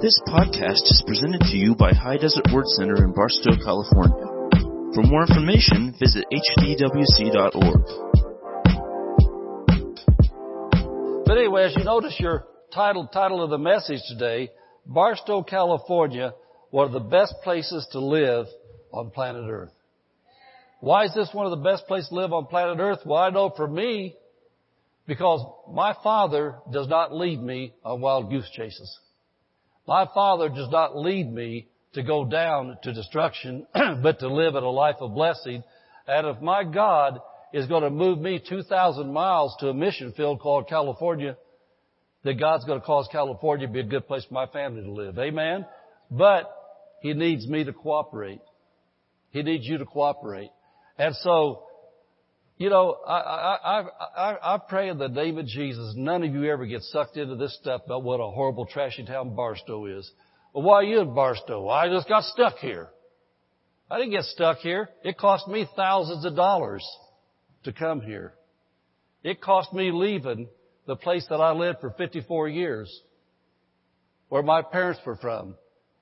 This podcast is presented to you by High Desert Word Center in Barstow, California. For more information, visit hdwc.org. But anyway, as you notice your title, title of the message today, Barstow, California, one of the best places to live on planet Earth. Why is this one of the best places to live on planet Earth? Well, I know for me, because my father does not lead me on wild goose chases. My father does not lead me to go down to destruction, but to live in a life of blessing. And if my God is going to move me 2,000 miles to a mission field called California, then God's going to cause California to be a good place for my family to live. Amen? But He needs me to cooperate. He needs you to cooperate. And so, you know, I, I, I, I, pray in the name of Jesus, none of you ever get sucked into this stuff about what a horrible, trashy town Barstow is. Well, why are you in Barstow? I just got stuck here. I didn't get stuck here. It cost me thousands of dollars to come here. It cost me leaving the place that I lived for 54 years, where my parents were from,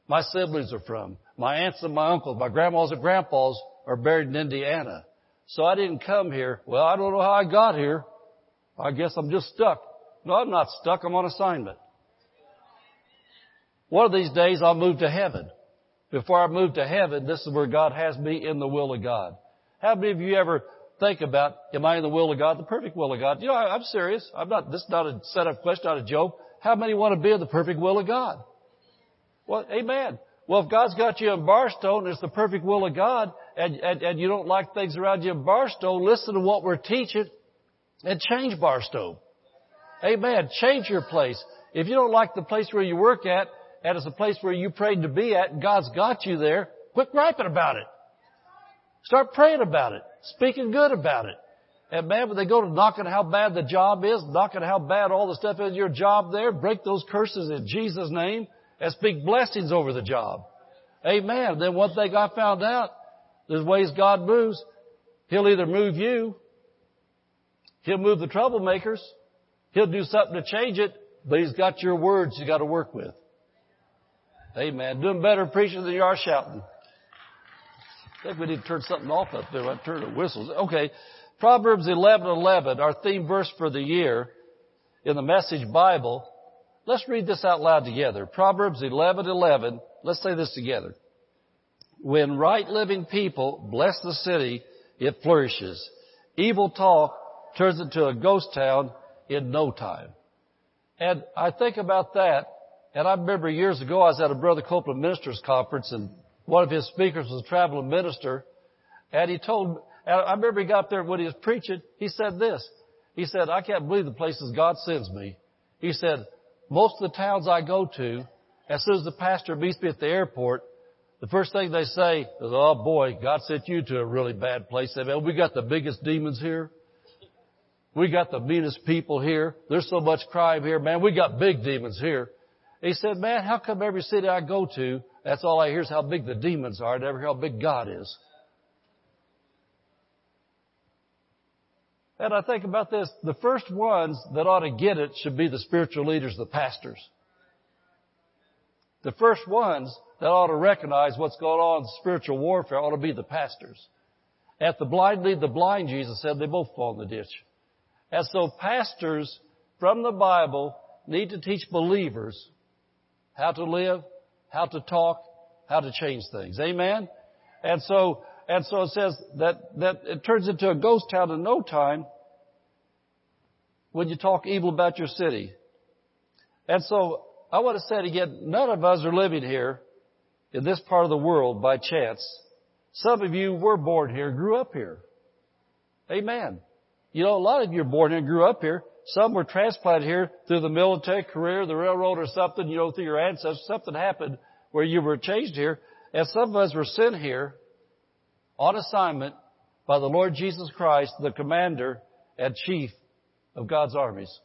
my siblings are from, my aunts and my uncles, my grandmas and grandpas are buried in Indiana. So I didn't come here. Well, I don't know how I got here. I guess I'm just stuck. No, I'm not stuck. I'm on assignment. One of these days I'll move to heaven. Before I move to heaven, this is where God has me in the will of God. How many of you ever think about, am I in the will of God, the perfect will of God? You know, I, am serious. I'm not, this is not a set up question, not a joke. How many want to be in the perfect will of God? Well, amen. Well, if God's got you in Barstow and it's the perfect will of God and, and, and you don't like things around you in Barstow, listen to what we're teaching and change Barstow. Amen. Change your place. If you don't like the place where you work at and it's a place where you prayed to be at and God's got you there, quit griping about it. Start praying about it. Speaking good about it. And man, when they go to knocking how bad the job is, knocking how bad all the stuff is in your job there, break those curses in Jesus' name and speak blessings over the job. Amen. Then one thing I found out, there's ways God moves. He'll either move you, He'll move the troublemakers, He'll do something to change it, but He's got your words you got to work with. Amen. Doing better preaching than you are shouting. I think we need to turn something off up there. I turn the whistles. Okay. Proverbs 11:11, our theme verse for the year in the Message Bible. Let's read this out loud together. Proverbs 11:11. Let's say this together. When right living people bless the city, it flourishes. Evil talk turns into a ghost town in no time. And I think about that, and I remember years ago I was at a Brother Copeland Ministers Conference, and one of his speakers was a traveling minister, and he told, and I remember he got there when he was preaching, he said this. He said, I can't believe the places God sends me. He said, most of the towns I go to, as soon as the pastor meets me at the airport, the first thing they say is, oh boy, God sent you to a really bad place. They say, we got the biggest demons here. We got the meanest people here. There's so much crime here, man. We got big demons here. He said, man, how come every city I go to, that's all I hear is how big the demons are. I never hear how big God is. And I think about this, the first ones that ought to get it should be the spiritual leaders, the pastors. The first ones that ought to recognize what's going on in spiritual warfare ought to be the pastors. At the blind lead the blind, Jesus said, they both fall in the ditch. And so pastors from the Bible need to teach believers how to live, how to talk, how to change things. Amen? And so and so it says that, that it turns into a ghost town in no time when you talk evil about your city. And so I want to say it again, none of us are living here in this part of the world by chance. Some of you were born here, grew up here. Amen. You know, a lot of you are born here grew up here. Some were transplanted here through the military career, the railroad or something, you know, through your ancestors. Something happened where you were changed here. And some of us were sent here on assignment by the Lord Jesus Christ, the commander and chief of God's armies.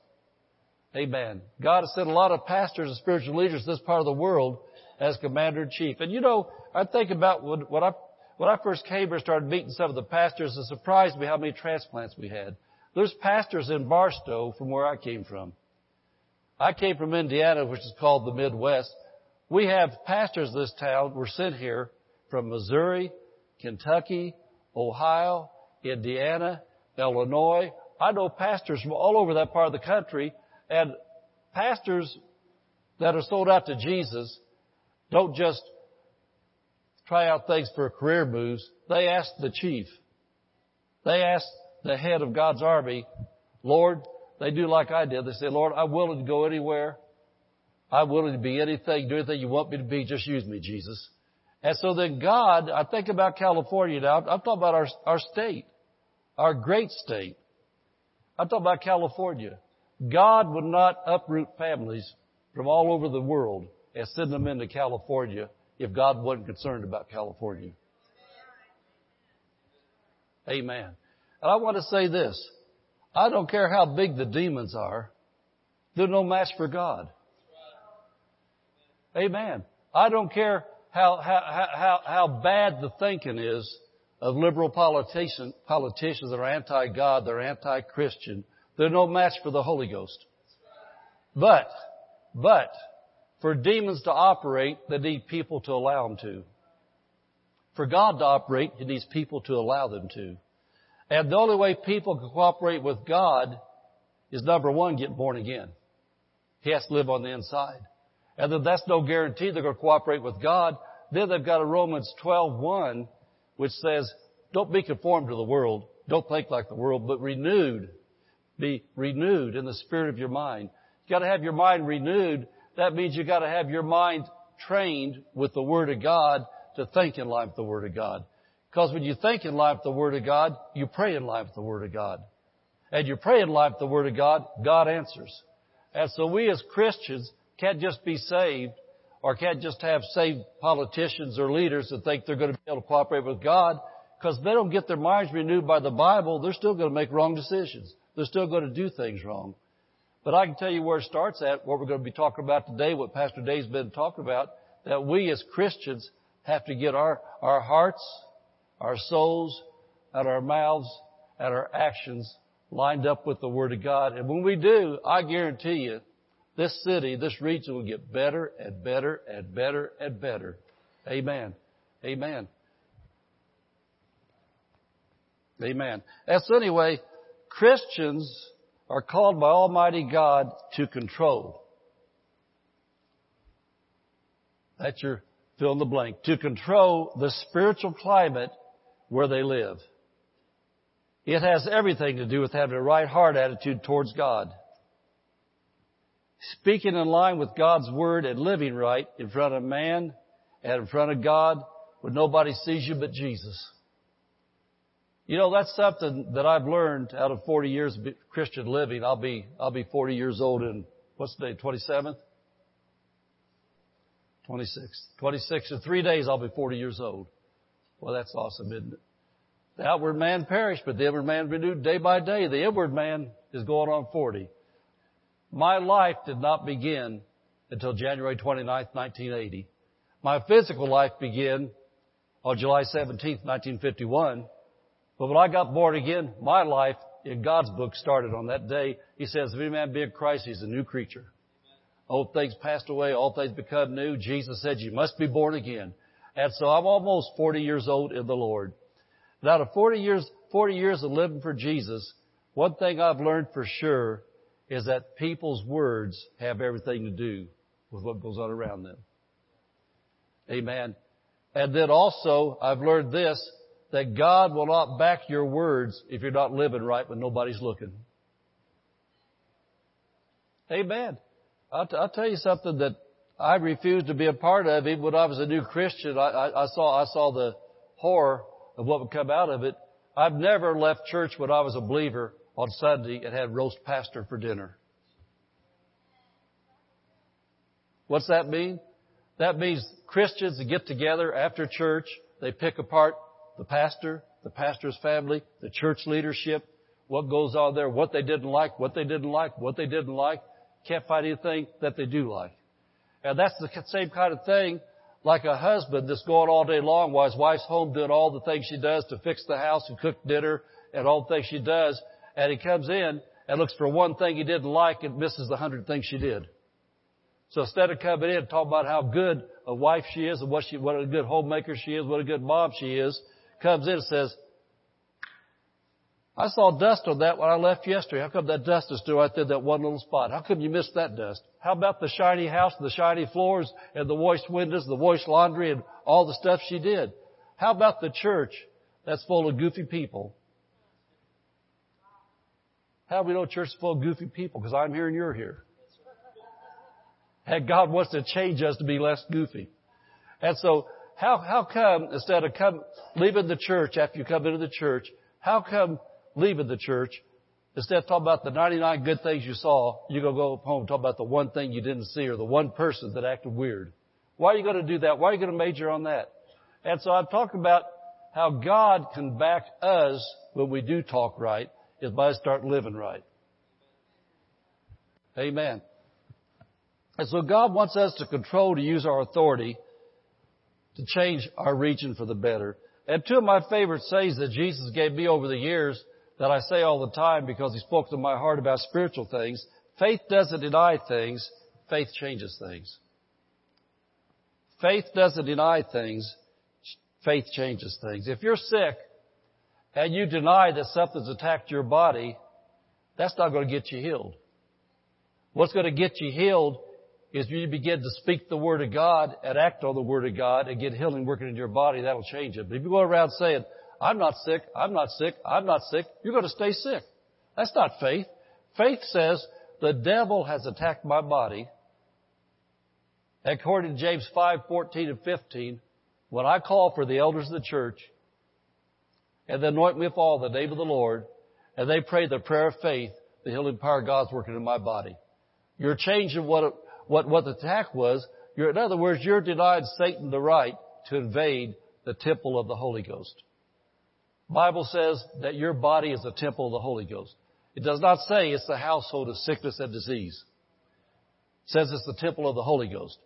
Amen. God has sent a lot of pastors and spiritual leaders to this part of the world as commander in chief. And you know, I think about when, when I when I first came here and started meeting some of the pastors, it surprised me how many transplants we had. There's pastors in Barstow from where I came from. I came from Indiana, which is called the Midwest. We have pastors in this town, we're sent here from Missouri, Kentucky, Ohio, Indiana, Illinois. I know pastors from all over that part of the country, and pastors that are sold out to Jesus don't just try out things for career moves. They ask the chief. They ask the head of God's army, Lord, they do like I did. They say, Lord, I'm willing to go anywhere. I'm willing to be anything, do anything you want me to be. Just use me, Jesus. And so then God, I think about California now. I'm talking about our, our state, our great state. I'm talking about California. God would not uproot families from all over the world and send them into California if God wasn't concerned about California. Amen. And I want to say this. I don't care how big the demons are. They're no match for God. Amen. I don't care how, how, how, how bad the thinking is of liberal politicians, politicians that are anti-God, they're anti-Christian. They're no match for the Holy Ghost. But, but, for demons to operate, they need people to allow them to. For God to operate, He needs people to allow them to. And the only way people can cooperate with God is number one, get born again. He has to live on the inside. And then that's no guarantee they're going to cooperate with God. Then they've got a Romans 12:1, which says, "Don't be conformed to the world. Don't think like the world, but renewed. Be renewed in the spirit of your mind. You've got to have your mind renewed. That means you've got to have your mind trained with the Word of God to think in with the Word of God. Because when you think in with the Word of God, you pray in with the Word of God. And you pray in with the Word of God, God answers. And so we as Christians can't just be saved or can't just have saved politicians or leaders that think they're going to be able to cooperate with God because they don't get their minds renewed by the Bible, they're still going to make wrong decisions. They're still going to do things wrong. But I can tell you where it starts at, what we're going to be talking about today, what Pastor Dave's been talking about, that we as Christians have to get our, our hearts, our souls, and our mouths, and our actions lined up with the Word of God. And when we do, I guarantee you, this city, this region will get better and better and better and better. Amen. Amen. Amen. And so anyway, Christians are called by Almighty God to control. That's your fill in the blank. To control the spiritual climate where they live. It has everything to do with having a right heart attitude towards God speaking in line with God's Word and living right in front of man and in front of God when nobody sees you but Jesus. You know, that's something that I've learned out of 40 years of Christian living. I'll be, I'll be 40 years old in, what's the day, 27th? 26. 26. In three days I'll be 40 years old. Well, that's awesome, isn't it? The outward man perished, but the inward man renewed day by day. The inward man is going on 40. My life did not begin until January 29, 1980. My physical life began on July 17, 1951. But when I got born again, my life in God's book started on that day. He says, if any man be in Christ, he's a new creature. Old things passed away, all things become new. Jesus said, you must be born again. And so I'm almost 40 years old in the Lord. Now, out of 40 years, 40 years of living for Jesus, one thing I've learned for sure is that people's words have everything to do with what goes on around them. Amen. And then also, I've learned this, that God will not back your words if you're not living right when nobody's looking. Amen. I'll, t- I'll tell you something that I refused to be a part of. Even when I was a new Christian, I, I, I saw I saw the horror of what would come out of it. I've never left church when I was a believer on Sunday and had roast pastor for dinner. What's that mean? That means Christians get together after church, they pick apart the pastor, the pastor's family, the church leadership, what goes on there, what they didn't like, what they didn't like, what they didn't like. Can't find anything that they do like. And that's the same kind of thing like a husband that's going all day long while his wife's home doing all the things she does to fix the house and cook dinner and all the things she does and he comes in and looks for one thing he didn't like and misses the hundred things she did. So instead of coming in and talking about how good a wife she is and what she, what a good homemaker she is, what a good mom she is, comes in and says, I saw dust on that when I left yesterday. How come that dust is still right there, that one little spot? How come you missed that dust? How about the shiny house, and the shiny floors, and the washed windows, the washed laundry, and all the stuff she did? How about the church that's full of goofy people? How do we know church is full of goofy people? Because I'm here and you're here. And God wants to change us to be less goofy. And so, how, how come instead of come, leaving the church after you come into the church, how come leaving the church, instead of talking about the 99 good things you saw, you're going to go home and talk about the one thing you didn't see or the one person that acted weird. Why are you going to do that? Why are you going to major on that? And so I'm talking about how God can back us when we do talk right is by start living right. Amen. And so God wants us to control, to use our authority to change our region for the better. And two of my favorite sayings that Jesus gave me over the years that I say all the time because he spoke to my heart about spiritual things. Faith doesn't deny things. Faith changes things. Faith doesn't deny things. Faith changes things. If you're sick and you deny that something's attacked your body, that's not going to get you healed. What's going to get you healed is you begin to speak the Word of God and act on the Word of God and get healing working in your body, that'll change it. But if you go around saying, I'm not sick. I'm not sick. I'm not sick. You're going to stay sick. That's not faith. Faith says the devil has attacked my body. According to James 5, 14 and 15, when I call for the elders of the church and they anoint me with all the name of the Lord and they pray the prayer of faith, the healing power of God's working in my body. You're changing what, what, what the attack was. You're, in other words, you're denying Satan the right to invade the temple of the Holy Ghost. Bible says that your body is a temple of the Holy Ghost. It does not say it's the household of sickness and disease. It says it's the temple of the Holy Ghost.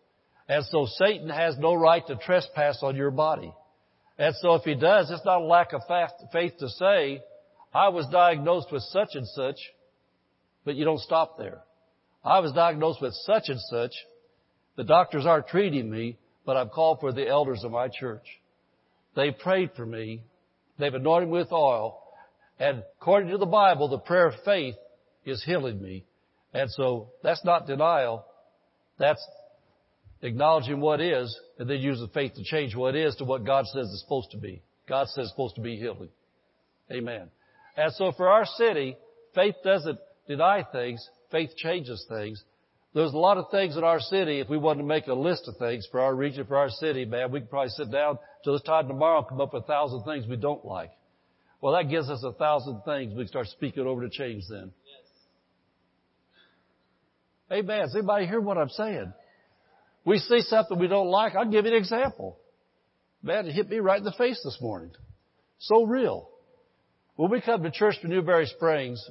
And so Satan has no right to trespass on your body. And so if he does, it's not a lack of faith to say, I was diagnosed with such and such, but you don't stop there. I was diagnosed with such and such. The doctors aren't treating me, but I've called for the elders of my church. They prayed for me They've anointed me with oil. And according to the Bible, the prayer of faith is healing me. And so that's not denial. That's acknowledging what is and then using faith to change what is to what God says is supposed to be. God says it's supposed to be healing. Amen. And so for our city, faith doesn't deny things. Faith changes things. There's a lot of things in our city. If we wanted to make a list of things for our region, for our city, man, we could probably sit down till this time tomorrow and come up with a thousand things we don't like. Well, that gives us a thousand things we can start speaking over to change then. Yes. Amen. Does anybody hear what I'm saying? We see something we don't like. I'll give you an example. Man, it hit me right in the face this morning. So real. When we come to church to Newberry Springs,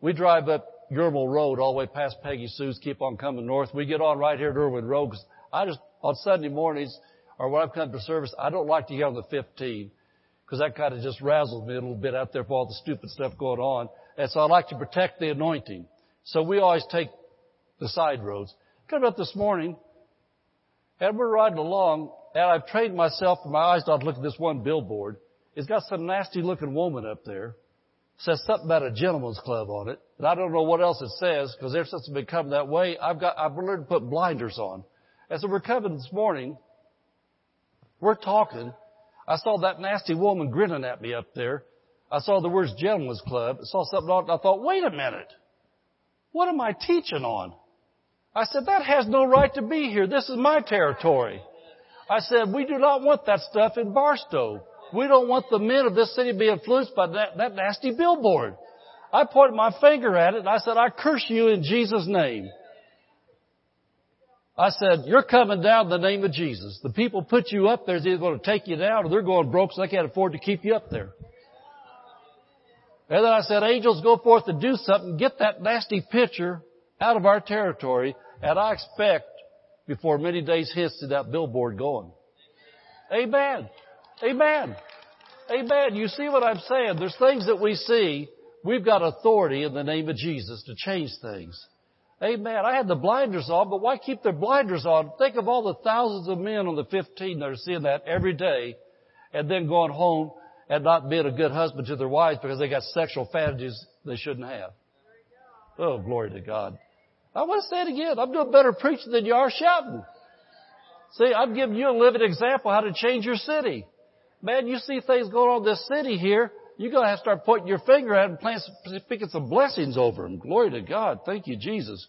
we drive up Yermo Road all the way past Peggy Sue's, keep on coming north. We get on right here at Irwin Road because I just, on Sunday mornings, or when I've come to service, I don't like to get on the 15 because that kind of just razzles me a little bit out there for all the stupid stuff going on. And so I like to protect the anointing. So we always take the side roads. Coming up this morning, and we're riding along, and I've trained myself for my eyes not to look at this one billboard. It's got some nasty looking woman up there says something about a gentleman's club on it, and I don't know what else it says because ever since I've been coming that way, I've got I've learned to put blinders on. And so we're coming this morning. We're talking. I saw that nasty woman grinning at me up there. I saw the words gentleman's club. I saw something on it. I thought, wait a minute. What am I teaching on? I said, that has no right to be here. This is my territory. I said, we do not want that stuff in Barstow. We don't want the men of this city to be influenced by that, that nasty billboard. I pointed my finger at it and I said, I curse you in Jesus' name. I said, you're coming down in the name of Jesus. The people put you up there is either going to take you down or they're going broke so they can't afford to keep you up there. And then I said, angels go forth to do something, get that nasty picture out of our territory, and I expect before many days hence to that billboard going. Amen. Amen. Amen. You see what I'm saying? There's things that we see. We've got authority in the name of Jesus to change things. Amen. I had the blinders on, but why keep their blinders on? Think of all the thousands of men on the 15 that are seeing that every day and then going home and not being a good husband to their wives because they got sexual fantasies they shouldn't have. Oh, glory to God. I want to say it again. I'm doing better preaching than you are shouting. See, I'm giving you a living example how to change your city. Man, you see things going on in this city here, you're going to have to start pointing your finger at and speaking some blessings over them. Glory to God. Thank you, Jesus.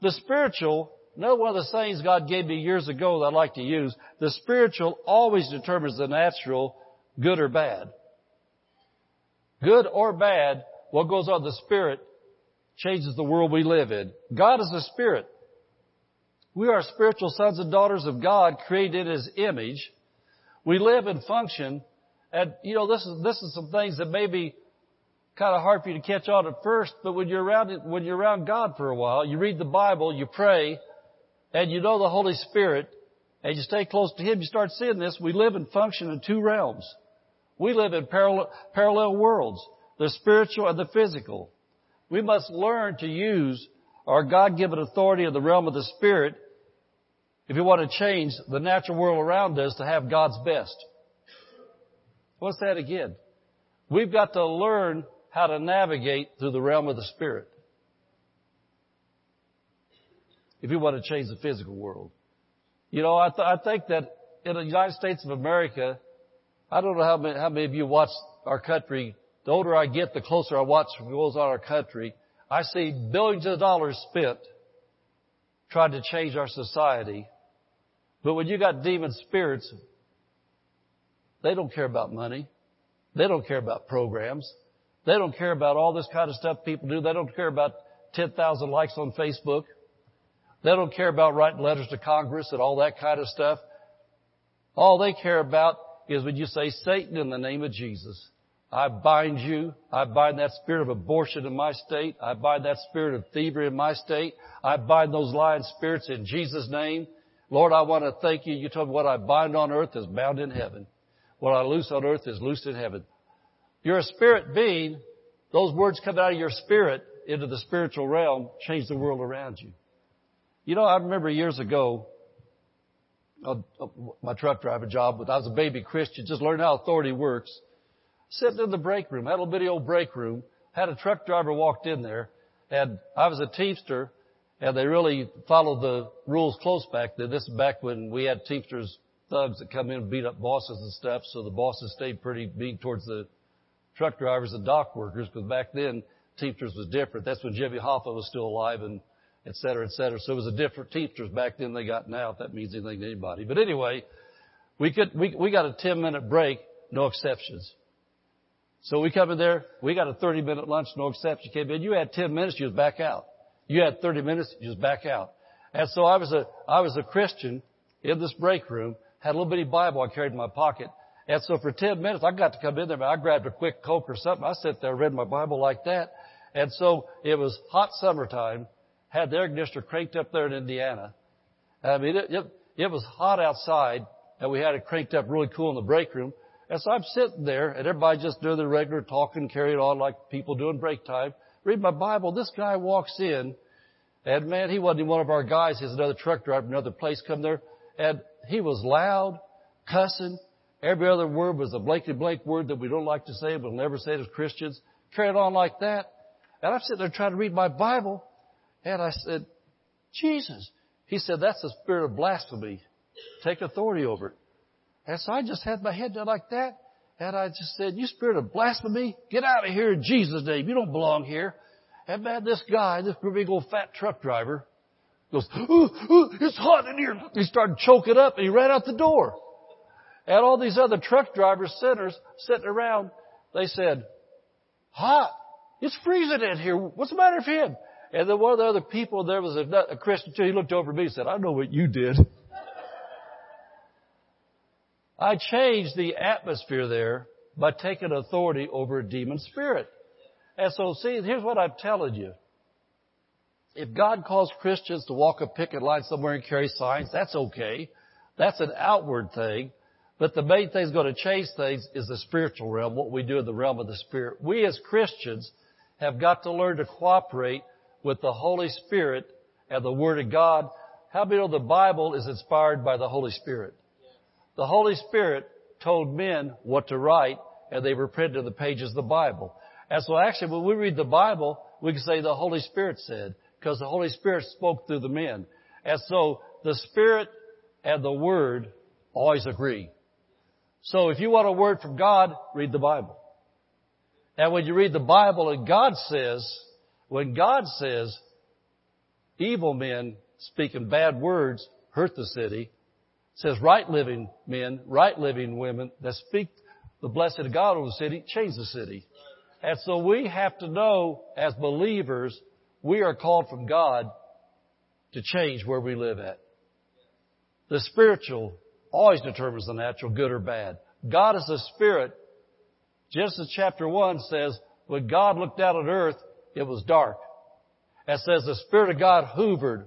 The spiritual, another one of the sayings God gave me years ago that I like to use, the spiritual always determines the natural, good or bad. Good or bad, what goes on the spirit changes the world we live in. God is a spirit. We are spiritual sons and daughters of God created in His image. We live and function and, you know, this is, this is some things that may be kind of hard for you to catch on at first, but when you're around when you're around God for a while, you read the Bible, you pray, and you know the Holy Spirit, and you stay close to Him, you start seeing this. We live and function in two realms. We live in parallel, parallel worlds, the spiritual and the physical. We must learn to use our God-given authority in the realm of the Spirit if we want to change the natural world around us to have God's best. What's that again? We've got to learn how to navigate through the realm of the Spirit. If you want to change the physical world. You know, I, th- I think that in the United States of America, I don't know how many, how many of you watch our country. The older I get, the closer I watch what goes on our country. I see billions of dollars spent trying to change our society. But when you got demon spirits they don't care about money. They don't care about programs. They don't care about all this kind of stuff people do. They don't care about 10,000 likes on Facebook. They don't care about writing letters to Congress and all that kind of stuff. All they care about is when you say, Satan, in the name of Jesus, I bind you. I bind that spirit of abortion in my state. I bind that spirit of thievery in my state. I bind those lying spirits in Jesus' name. Lord, I want to thank you. You told me what I bind on earth is bound in heaven. What I loose on earth is loosed in heaven. You're a spirit being. Those words come out of your spirit into the spiritual realm, change the world around you. You know, I remember years ago, uh, uh, my truck driver job, I was a baby Christian, just learned how authority works. Sitting in the break room, that little bitty old break room, had a truck driver walked in there, and I was a Teamster, and they really followed the rules close back then. This is back when we had Teamsters thugs that come in and beat up bosses and stuff. So the bosses stayed pretty mean towards the truck drivers and dock workers because back then Teamsters was different. That's when Jimmy Hoffa was still alive and et cetera, et cetera. So it was a different Teamsters back then they got now, if that means anything to anybody. But anyway, we could, we, we got a 10 minute break, no exceptions. So we come in there, we got a 30 minute lunch, no exception. Came in, you had 10 minutes, you was back out. You had 30 minutes, you was back out. And so I was a, I was a Christian in this break room had a little bitty Bible I carried in my pocket. And so for 10 minutes, I got to come in there, but I grabbed a quick Coke or something. I sat there, read my Bible like that. And so it was hot summertime, had the air conditioner cranked up there in Indiana. I mean, it, it, it was hot outside, and we had it cranked up really cool in the break room. So I'm sitting there, and everybody just doing their regular talking, carrying on like people do in break time. Read my Bible. This guy walks in, and man, he wasn't even one of our guys. He's another truck driver, another place come there. And he was loud, cussing. Every other word was a blankety blank word that we don't like to say, but we'll never say it as Christians. Carried on like that. And I'm sitting there trying to read my Bible, and I said, Jesus. He said, that's the spirit of blasphemy. Take authority over it. And so I just had my head down like that, and I just said, you spirit of blasphemy, get out of here in Jesus' name. You don't belong here. And man, this guy, this big old fat truck driver, goes, ooh, ooh, it's hot in here. He started choking up and he ran out the door. And all these other truck drivers, sinners, sitting around, they said, hot. It's freezing in here. What's the matter with him? And then one of the other people there was a, Christian too. He looked over at me and said, I know what you did. I changed the atmosphere there by taking authority over a demon spirit. And so see, here's what I'm telling you. If God calls Christians to walk a picket line somewhere and carry signs, that's okay. That's an outward thing. But the main thing that's going to change things is the spiritual realm, what we do in the realm of the spirit. We as Christians have got to learn to cooperate with the Holy Spirit and the Word of God. How many know the Bible is inspired by the Holy Spirit? The Holy Spirit told men what to write and they were printed in the pages of the Bible. And so actually when we read the Bible, we can say the Holy Spirit said, because the Holy Spirit spoke through the men. And so the Spirit and the Word always agree. So if you want a word from God, read the Bible. And when you read the Bible and God says, when God says, evil men speaking bad words hurt the city, says right living men, right living women that speak the blessed of God over the city, change the city. And so we have to know as believers, we are called from God to change where we live at. The spiritual always determines the natural, good or bad. God is a spirit. Genesis chapter 1 says, when God looked out at earth, it was dark. It says the Spirit of God hovered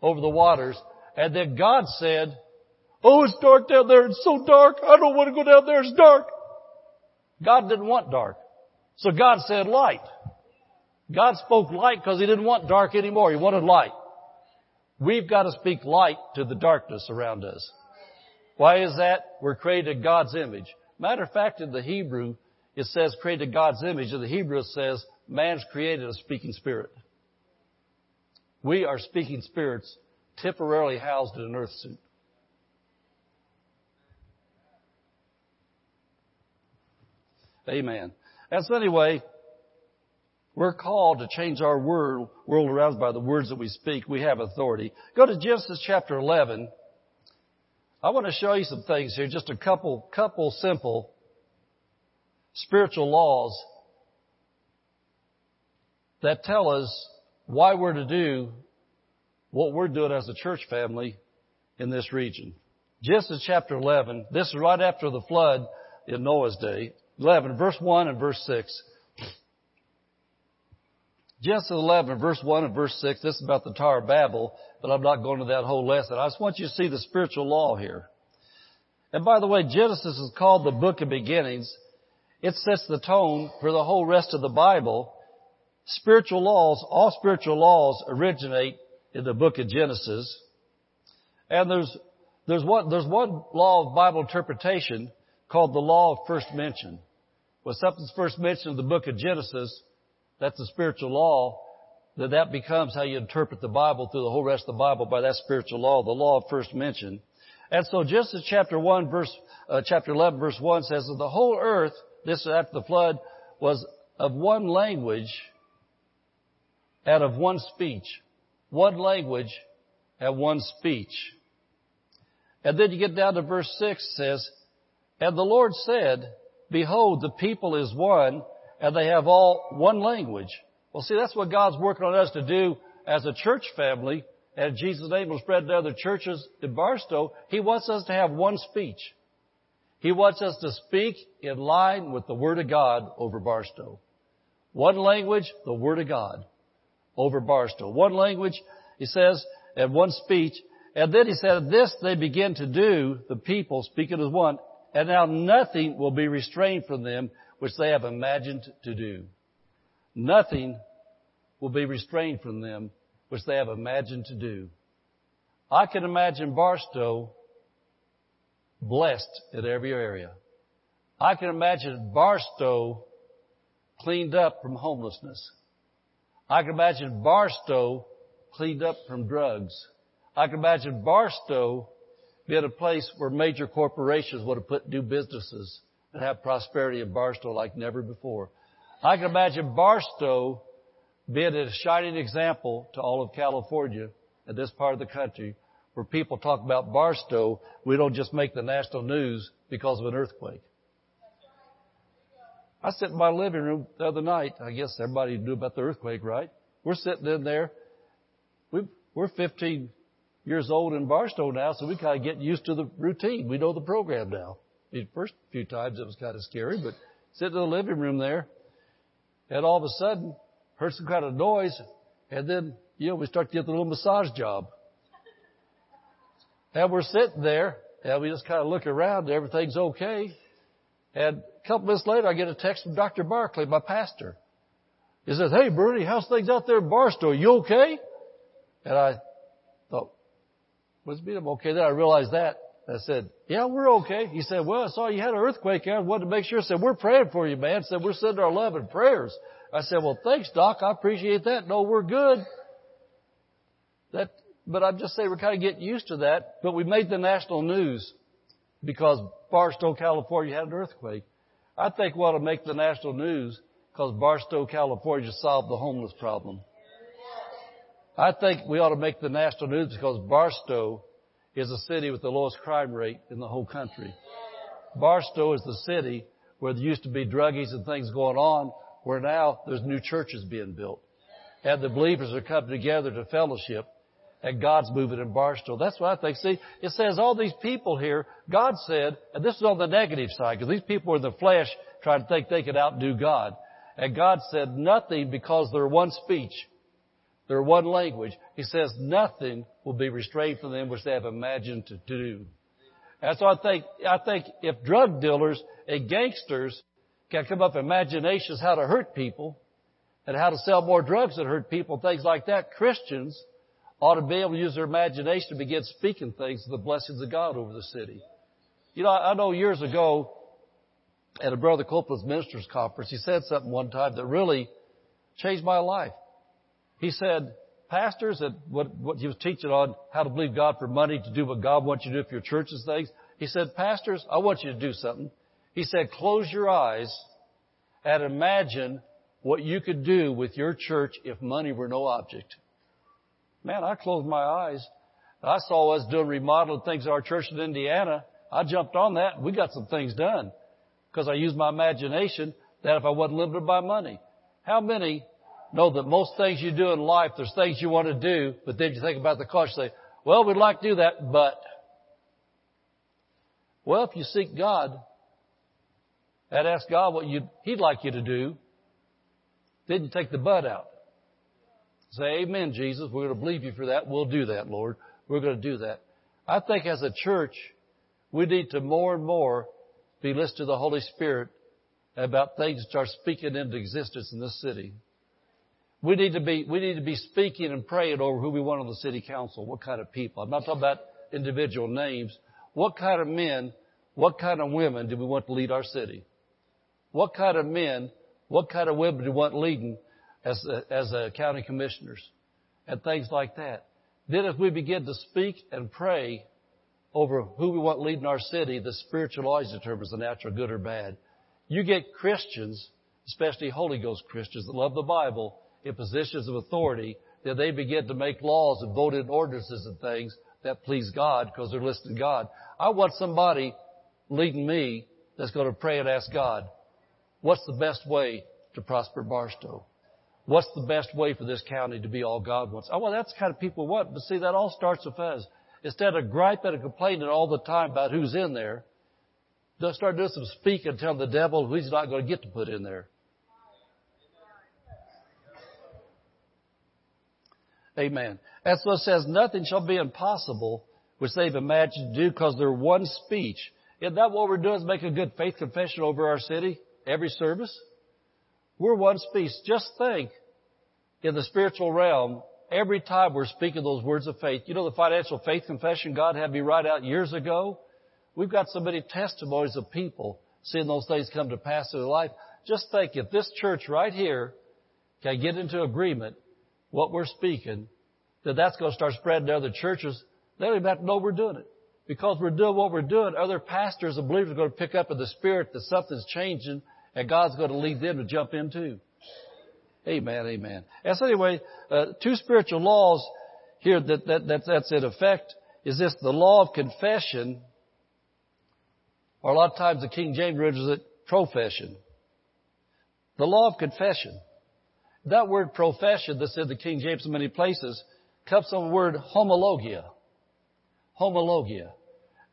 over the waters. And then God said, Oh, it's dark down there. It's so dark. I don't want to go down there. It's dark. God didn't want dark. So God said light. God spoke light because He didn't want dark anymore. He wanted light. We've got to speak light to the darkness around us. Why is that? We're created God's image. Matter of fact, in the Hebrew, it says created God's image. In the Hebrew, it says man's created a speaking spirit. We are speaking spirits temporarily housed in an earth suit. Amen. And so anyway, we're called to change our world, world around by the words that we speak. We have authority. Go to Genesis chapter 11. I want to show you some things here, just a couple, couple simple spiritual laws that tell us why we're to do what we're doing as a church family in this region. Genesis chapter 11, this is right after the flood in Noah's day. 11, verse 1 and verse 6. Genesis 11, verse 1 and verse 6, this is about the Tower of Babel, but I'm not going to that whole lesson. I just want you to see the spiritual law here. And by the way, Genesis is called the book of beginnings. It sets the tone for the whole rest of the Bible. Spiritual laws, all spiritual laws originate in the book of Genesis. And there's, there's one, there's one law of Bible interpretation called the law of first mention. Well, something's first mentioned in the book of Genesis, that's a spiritual law, that that becomes how you interpret the Bible through the whole rest of the Bible by that spiritual law, the law of first mention. And so Genesis chapter 1 verse, uh, chapter 11 verse 1 says that the whole earth, this is after the flood, was of one language and of one speech. One language at one speech. And then you get down to verse 6 says, and the Lord said, Behold, the people is one, and they have all one language. Well, see, that's what God's working on us to do as a church family. And Jesus' name will spread to other churches in Barstow. He wants us to have one speech. He wants us to speak in line with the Word of God over Barstow. One language, the Word of God over Barstow. One language, he says, and one speech. And then he said, this they begin to do, the people speaking as one, and now nothing will be restrained from them which they have imagined to do. Nothing will be restrained from them which they have imagined to do. I can imagine Barstow blessed in every area. I can imagine Barstow cleaned up from homelessness. I can imagine Barstow cleaned up from drugs. I can imagine Barstow being a place where major corporations would have put new businesses and have prosperity in Barstow like never before. I can imagine Barstow being a shining example to all of California and this part of the country where people talk about Barstow, we don't just make the national news because of an earthquake. I sat in my living room the other night. I guess everybody knew about the earthquake, right? We're sitting in there. We, we're 15 years old in Barstow now, so we kind of get used to the routine. We know the program now. The first few times it was kind of scary, but sitting in the living room there, and all of a sudden, heard some kind of noise, and then, you know, we start to get the little massage job. And we're sitting there, and we just kind of look around, everything's okay. And a couple minutes later, I get a text from Dr. Barclay, my pastor. He says, hey Bernie, how's things out there in Barstow? You okay? And I thought, being I'm okay? Then I realized that. I said, yeah, we're okay. He said, well, I saw you had an earthquake I wanted to make sure. I said, we're praying for you, man. I said, we're sending our love and prayers. I said, well, thanks, Doc. I appreciate that. No, we're good. That, but I'm just saying we're kind of getting used to that. But we made the national news because Barstow, California had an earthquake. I think we ought to make the national news because Barstow, California solved the homeless problem. I think we ought to make the national news because Barstow is a city with the lowest crime rate in the whole country. Barstow is the city where there used to be druggies and things going on, where now there's new churches being built. And the believers are coming together to fellowship and God's moving in Barstow. That's what I think. See, it says all these people here, God said, and this is on the negative side, because these people are in the flesh trying to think they could outdo God. And God said nothing because they're one speech. They're one language. He says nothing will be restrained from them which they have imagined to do. And so I think, I think if drug dealers and gangsters can come up with imaginations how to hurt people and how to sell more drugs that hurt people, things like that, Christians ought to be able to use their imagination to begin speaking things, of the blessings of God over the city. You know, I know years ago at a Brother Copeland's ministers conference, he said something one time that really changed my life. He said, pastors, that what, what he was teaching on how to believe God for money to do what God wants you to do for your churches things. He said, pastors, I want you to do something. He said, close your eyes and imagine what you could do with your church if money were no object. Man, I closed my eyes. I saw us doing remodeling things at our church in Indiana. I jumped on that. We got some things done because I used my imagination that if I wasn't limited by money. How many know that most things you do in life, there's things you want to do, but then you think about the cost, you say, well, we'd like to do that, but. Well, if you seek God and ask God what you He'd like you to do, then you take the but out. Say, Amen, Jesus. We're going to believe you for that. We'll do that, Lord. We're going to do that. I think as a church, we need to more and more be listening to the Holy Spirit about things that start speaking into existence in this city. We need to be, we need to be speaking and praying over who we want on the city council, what kind of people. I'm not talking about individual names. What kind of men, what kind of women do we want to lead our city? What kind of men, what kind of women do we want leading as a, as a county commissioners and things like that. Then if we begin to speak and pray over who we want leading our city, the spiritual always determines the natural good or bad. You get Christians, especially Holy Ghost Christians that love the Bible, in positions of authority, that they begin to make laws and vote in ordinances and things that please God because they're listening to God. I want somebody leading me that's going to pray and ask God, what's the best way to prosper Barstow? What's the best way for this county to be all God wants? Oh, well, that's the kind of people want. But see, that all starts with us. Instead of griping and complaining all the time about who's in there, just start doing some speaking and tell the devil he's not going to get to put in there. Amen. That's what it says. Nothing shall be impossible which they've imagined to do because they're one speech. Isn't that what we're doing is make a good faith confession over our city every service? We're one speech. Just think in the spiritual realm, every time we're speaking those words of faith. You know the financial faith confession God had me write out years ago? We've got so many testimonies of people seeing those things come to pass in their life. Just think if this church right here can get into agreement what we're speaking, that that's going to start spreading to other churches. They don't even have to know we're doing it. Because we're doing what we're doing, other pastors and believers are going to pick up in the spirit that something's changing and God's going to lead them to jump in too. Amen, amen. And so anyway, uh, two spiritual laws here that, that, that, that's in effect is this, the law of confession, or a lot of times the King James renders it profession. The law of confession. That word profession that's in the King James in many places comes from the word homologia. Homologia.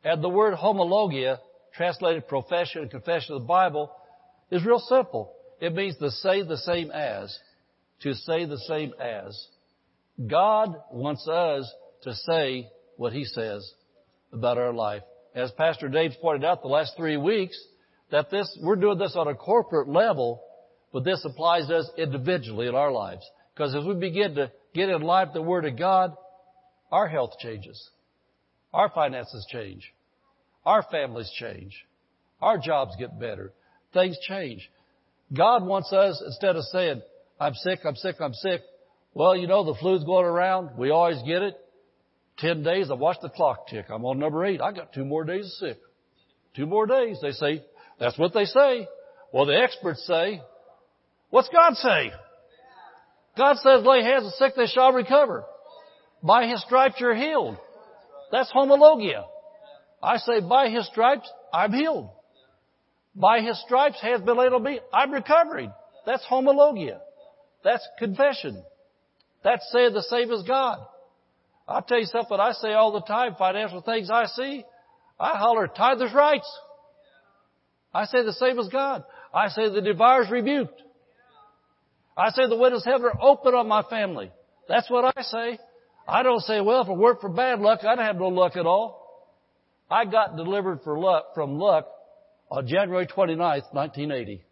And the word homologia, translated profession and confession of the Bible, is real simple. It means to say the same as. To say the same as. God wants us to say what He says about our life. As Pastor Dave's pointed out the last three weeks, that this, we're doing this on a corporate level, But this applies to us individually in our lives. Because as we begin to get in line with the Word of God, our health changes. Our finances change. Our families change. Our jobs get better. Things change. God wants us, instead of saying, I'm sick, I'm sick, I'm sick, well, you know, the flu's going around. We always get it. Ten days, I watch the clock tick. I'm on number eight. I got two more days of sick. Two more days. They say, that's what they say. Well, the experts say, what's God say? God says, lay hands on sick, they shall recover. By His stripes you're healed. That's homologia. I say, by His stripes, I'm healed. By His stripes, has been laid on me, I'm recovering. That's homologia. That's confession. That's saying the same as God. I'll tell you something I say all the time, financial things I see. I holler, tithers rights. I say the same as God. I say the devour's rebuked. I say the windows of heaven are open on my family. That's what I say. I don't say, well, if it weren't for bad luck, I'd have no luck at all. I got delivered for luck, from luck on January 29th, 1980.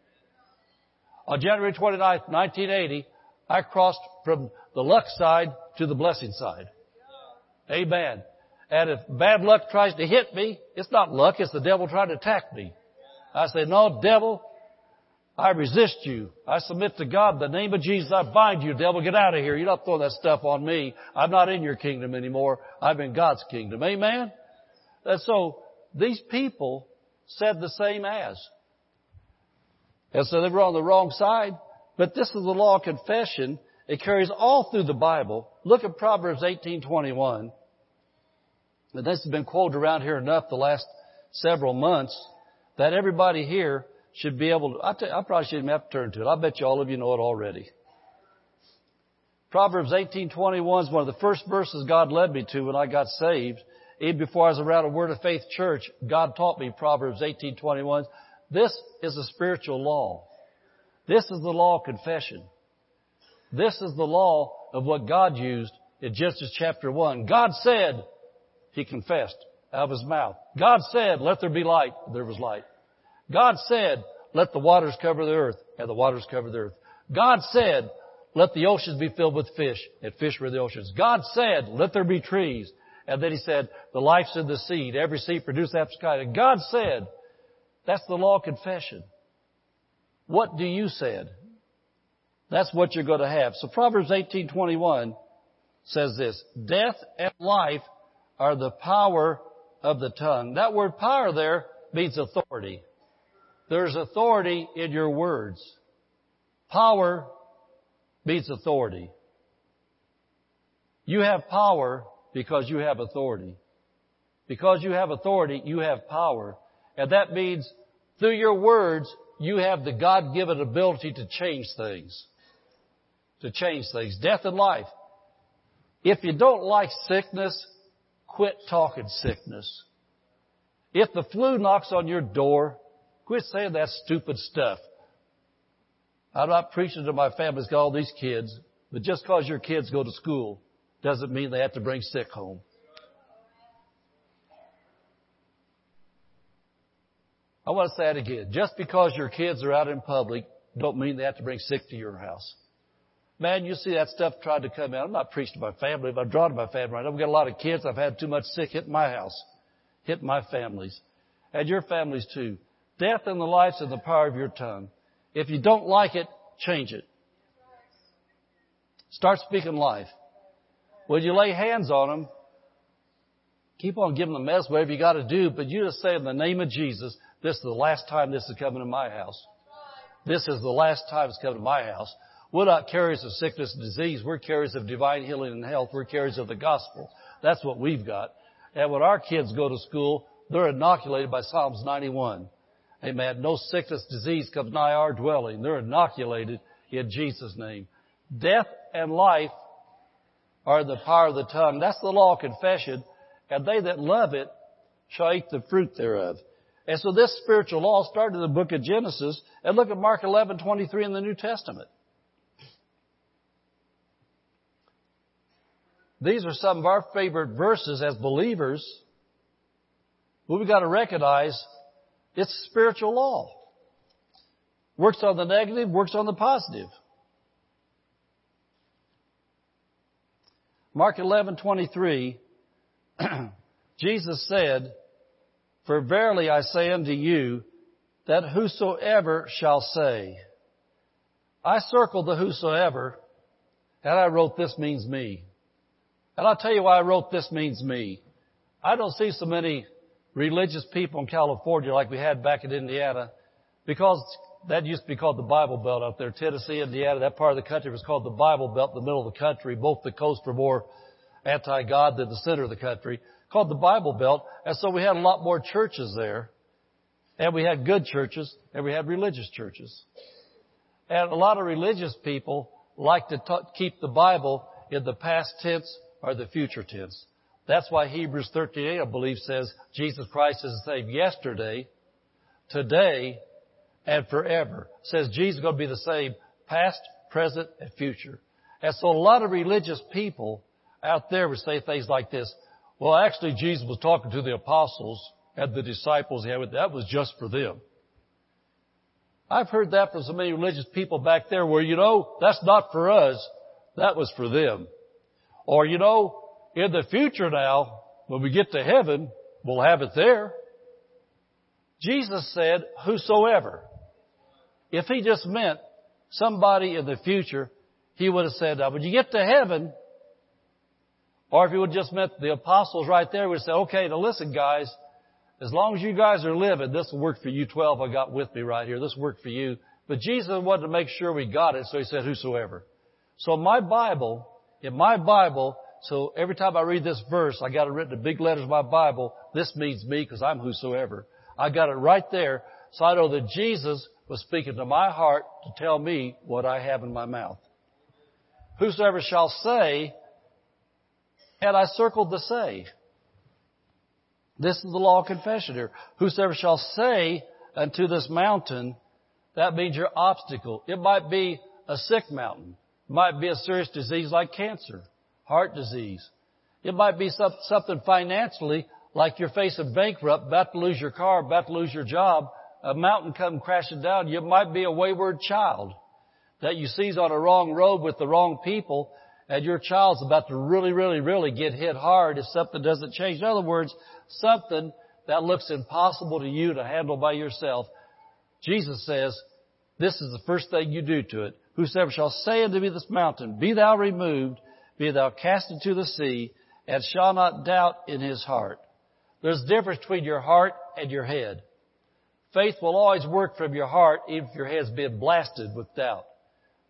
On January 29th, 1980, I crossed from the luck side to the blessing side. Amen. And if bad luck tries to hit me, it's not luck, it's the devil trying to attack me. I say, no, devil, I resist you. I submit to God. In the name of Jesus, I bind you, devil. Get out of here. You're not throwing that stuff on me. I'm not in your kingdom anymore. I'm in God's kingdom. Amen? And so, these people said the same as. And so they were on the wrong side. But this is the law of confession. It carries all through the Bible. Look at Proverbs 18:21. And this has been quoted around here enough the last several months that everybody here should be able to, I, probably shouldn't have to turn to it. I bet you all of you know it already. Proverbs 18:21 is one of the first verses God led me to when I got saved. Even before I was around a Word of Faith church, God taught me Proverbs 18:21. This is a spiritual law. This is the law of confession. This is the law of what God used in Genesis chapter 1. God said, He confessed out of His mouth. God said, let there be light. There was light. God said, let the waters cover the earth, and the waters covered the earth. God said, let the oceans be filled with fish, and fish were in the oceans. God said, let there be trees. And then he said, the life's in the seed. Every seed produces after sky. And God said, that's the law of confession. What do you said? That's what you're going to have. So Proverbs 18:21 says this, death and life are the power of the tongue. That word power there means authority. There's authority in your words. Power means authority. You have power because you have authority. Because you have authority, you have power. And that means through your words, you have the God-given ability to change things. To change things. Death and life. If you don't like sickness, quit talking sickness. If the flu knocks on your door, Quit saying that stupid stuff. I'm not preaching to my family got all these kids, but just because your kids go to school doesn't mean they have to bring sick home. I want to say it again. Just because your kids are out in public don't mean they have to bring sick to your house. Man, you see that stuff tried to come out. I'm not preaching to my family, but I'm drawing to my family. I've got a lot of kids. I've had too much sick hit my house, hit my families, and your families too. Death and the life's in the power of your tongue. If you don't like it, change it. Start speaking life. When you lay hands on them, keep on giving them mess, whatever you got to do, but you just say in the name of Jesus, this is the last time this is coming to my house. This is the last time it's coming to my house. We're not carriers of sickness and disease. We're carriers of divine healing and health. We're carriers of the gospel. That's what we've got. And when our kids go to school, they're inoculated by Psalms 91. Amen. No sickness, disease comes nigh our dwelling. They're inoculated in Jesus' name. Death and life are the power of the tongue. That's the law of confession. And they that love it shall eat the fruit thereof. And so this spiritual law started in the book of Genesis. And look at Mark 11, 23 in the New Testament. These are some of our favorite verses as believers. But we've got to recognize it's spiritual law. Works on the negative, works on the positive. Mark 11:23 Jesus said, "For verily I say unto you that whosoever shall say." I circled the whosoever and I wrote this means me. And I'll tell you why I wrote this means me. I don't see so many religious people in California like we had back in Indiana because that used to be called the Bible Belt out there. Tennessee, Indiana, that part of the country was called the Bible Belt, the middle of the country. Both the coasts were more anti-God than the center of the country, called the Bible Belt. And so we had a lot more churches there. And we had good churches, and we had religious churches. And a lot of religious people like to talk, keep the Bible in the past tense or the future tense. That's why Hebrews 13:8, I believe, says Jesus Christ is the same yesterday, today, and forever. It says Jesus is going to be the same past, present, and future. And so a lot of religious people out there would say things like this. Well, actually, Jesus was talking to the apostles and the disciples had. That was just for them. I've heard that from so many religious people back there where, you know, that's not for us. That was for them. Or, you know, in the future now, when we get to heaven, we'll have it there. Jesus said, whosoever. If he just meant somebody in the future, he would have said, when you get to heaven, or if he would have just meant the apostles right there, we would say, okay, now listen guys, as long as you guys are living, this will work for you 12 I got with me right here. This will work for you. But Jesus wanted to make sure we got it, so he said, whosoever. So my Bible, in my Bible, so every time I read this verse, I got it written in big letters in my Bible. This means me because I'm whosoever. I got it right there. So I know that Jesus was speaking to my heart to tell me what I have in my mouth. Whosoever shall say, and I circled the say. This is the law of confession here. Whosoever shall say unto this mountain, that means your obstacle. It might be a sick mountain. It might be a serious disease like cancer heart disease. It might be something financially, like you're facing bankrupt, about to lose your car, about to lose your job, a mountain come crashing down. You might be a wayward child that you see's on a wrong road with the wrong people, and your child's about to really, really, really get hit hard if something doesn't change. In other words, something that looks impossible to you to handle by yourself. Jesus says, this is the first thing you do to it. Whosoever shall say unto me this mountain, be thou removed, be thou cast into the sea, and shall not doubt in his heart. There's a difference between your heart and your head. Faith will always work from your heart even if your head's been blasted with doubt.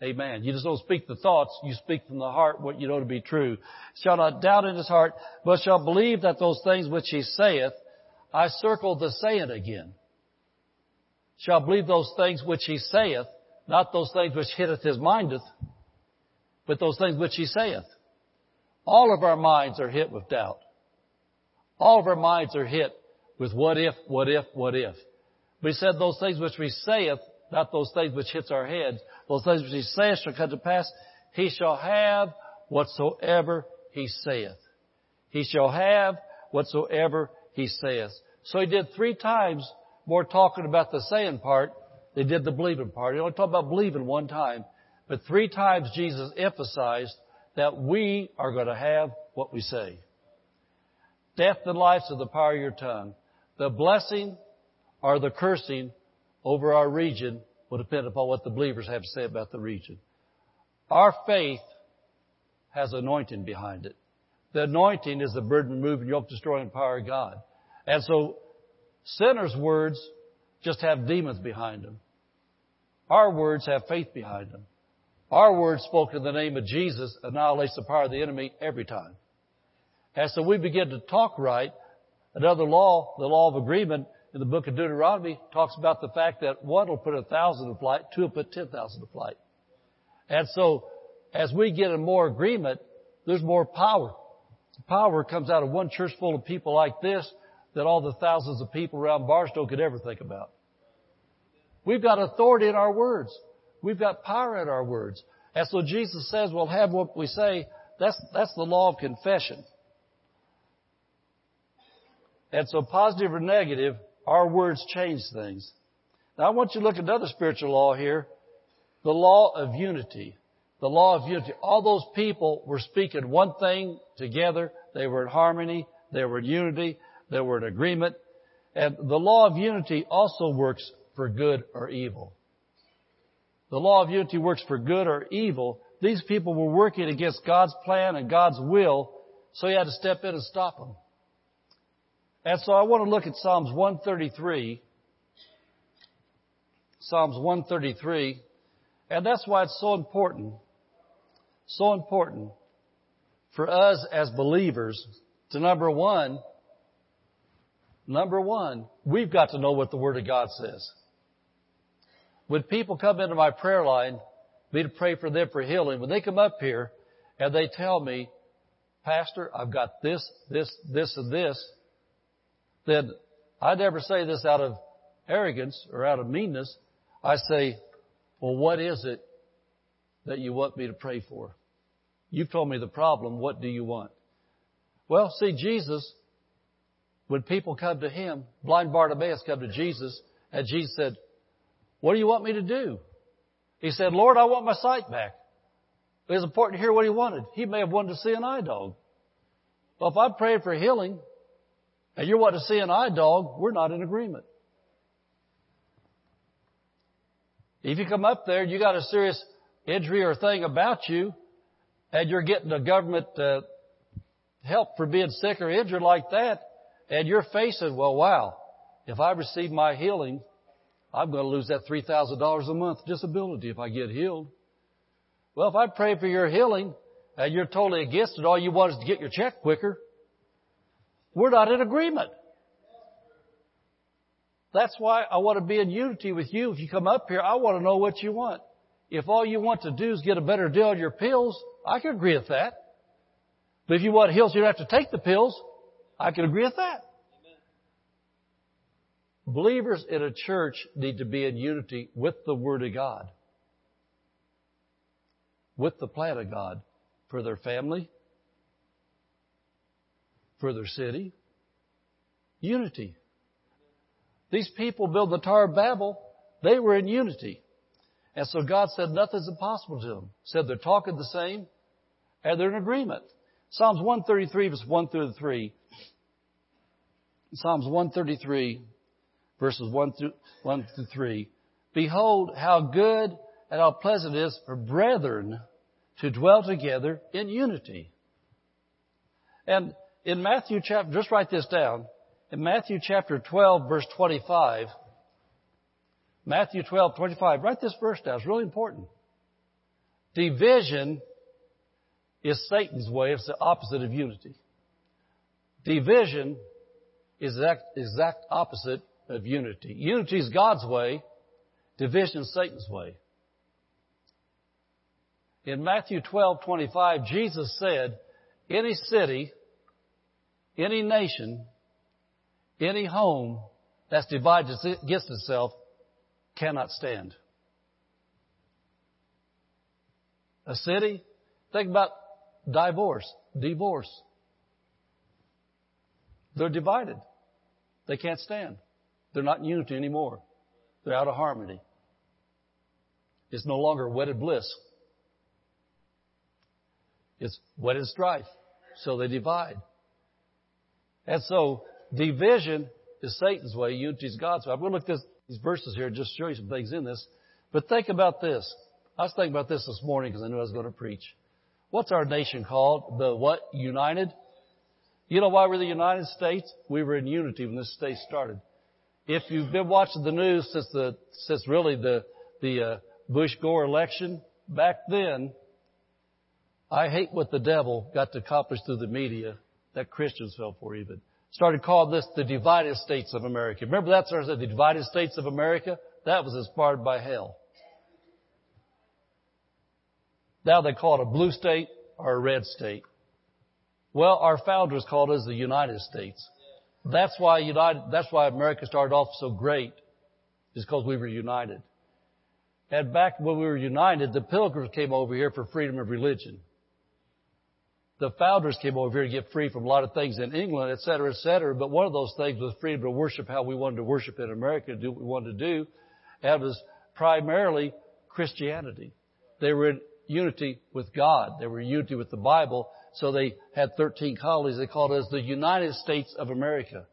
Amen. You just don't speak the thoughts, you speak from the heart what you know to be true. Shall not doubt in his heart, but shall believe that those things which he saith, I circled the saying again. Shall believe those things which he saith, not those things which hitteth his mindeth, but those things which he saith. All of our minds are hit with doubt. All of our minds are hit with what if, what if, what if. He said those things which we saith, not those things which hits our heads, those things which he saith shall come to pass. He shall have whatsoever he saith. He shall have whatsoever he saith. So he did three times more talking about the saying part than did the believing part. He only talked about believing one time. But three times Jesus emphasized that we are going to have what we say. Death and life is the power of your tongue. The blessing or the cursing over our region will depend upon what the believers have to say about the region. Our faith has anointing behind it. The anointing is the burden removing, yoke destroying the power of God. And so sinners' words just have demons behind them. Our words have faith behind them. Our word spoken in the name of Jesus annihilates the power of the enemy every time. And so we begin to talk right. Another law, the law of agreement in the book of Deuteronomy talks about the fact that one will put a thousand to flight, two will put ten thousand to flight. And so as we get in more agreement, there's more power. Power comes out of one church full of people like this that all the thousands of people around Barstow could ever think about. We've got authority in our words. We've got power in our words. And so Jesus says we'll have what we say. That's, that's the law of confession. And so positive or negative, our words change things. Now I want you to look at another spiritual law here. The law of unity. The law of unity. All those people were speaking one thing together. They were in harmony. They were in unity. They were in agreement. And the law of unity also works for good or evil. The law of unity works for good or evil. These people were working against God's plan and God's will, so he had to step in and stop them. And so I want to look at Psalms 133 Psalms 133. And that's why it's so important, so important for us as believers to number one, number one, we've got to know what the Word of God says. When people come into my prayer line, me to pray for them for healing, when they come up here and they tell me, Pastor, I've got this, this, this, and this, then I never say this out of arrogance or out of meanness. I say, well, what is it that you want me to pray for? You've told me the problem. What do you want? Well, see, Jesus, when people come to Him, blind Bartimaeus come to Jesus, and Jesus said, what do you want me to do? He said, Lord, I want my sight back. It was important to hear what he wanted. He may have wanted to see an eye dog. Well, if I'm praying for healing, and you're wanting to see an eye dog, we're not in agreement. If you come up there and you got a serious injury or thing about you, and you're getting a government uh, help for being sick or injured like that, and you're facing, well, wow, if I receive my healing, I'm going to lose that $3,000 a month disability if I get healed. Well, if I pray for your healing and you're totally against it, all you want is to get your check quicker, we're not in agreement. That's why I want to be in unity with you. If you come up here, I want to know what you want. If all you want to do is get a better deal on your pills, I can agree with that. But if you want heals, you don't have to take the pills. I can agree with that. Believers in a church need to be in unity with the Word of God, with the plan of God for their family, for their city. Unity. These people built the Tower of Babel. They were in unity. And so God said nothing's impossible to them. Said they're talking the same and they're in agreement. Psalms 133 verse 1 through 3. Psalms 133 verses 1 through, 1 through 3. Behold how good and how pleasant it is for brethren to dwell together in unity. And in Matthew chapter, just write this down in Matthew chapter 12 verse 25, Matthew 12, 25, write this verse down. It's really important. Division is Satan's way. It's the opposite of unity. Division is the exact, exact opposite of unity. Unity is God's way. Division is Satan's way. In Matthew 12, 25, Jesus said, any city, any nation any home that's divided against itself cannot stand. A city, think about divorce, divorce. They're divided. They can't stand. They're not in unity anymore. They're out of harmony. It's no longer wedded bliss. It's wedded strife. So they divide. And so Division is Satan's way, unity is God's way. I'm going to look at these verses here and just show you some things in this. But think about this. I was thinking about this this morning because I knew I was going to preach. What's our nation called? The what? United? You know why we're the United States? We were in unity when this state started. If you've been watching the news since the, since really the, the uh, Bush-Gore election, back then, I hate what the devil got to accomplish through the media that Christians fell for even started calling this the divided states of America. Remember that sort the divided states of America? That was inspired by hell. Now they call it a blue state or a red state. Well, our founders called us the United States. That's why United, that's why America started off so great, is because we were united. And back when we were united, the pilgrims came over here for freedom of religion the founders came over here to get free from a lot of things in England, et cetera, et cetera. But one of those things was freedom to worship how we wanted to worship in America, do what we wanted to do. And was primarily Christianity. They were in unity with God. They were in unity with the Bible. So they had 13 colonies. They called us the United States of America.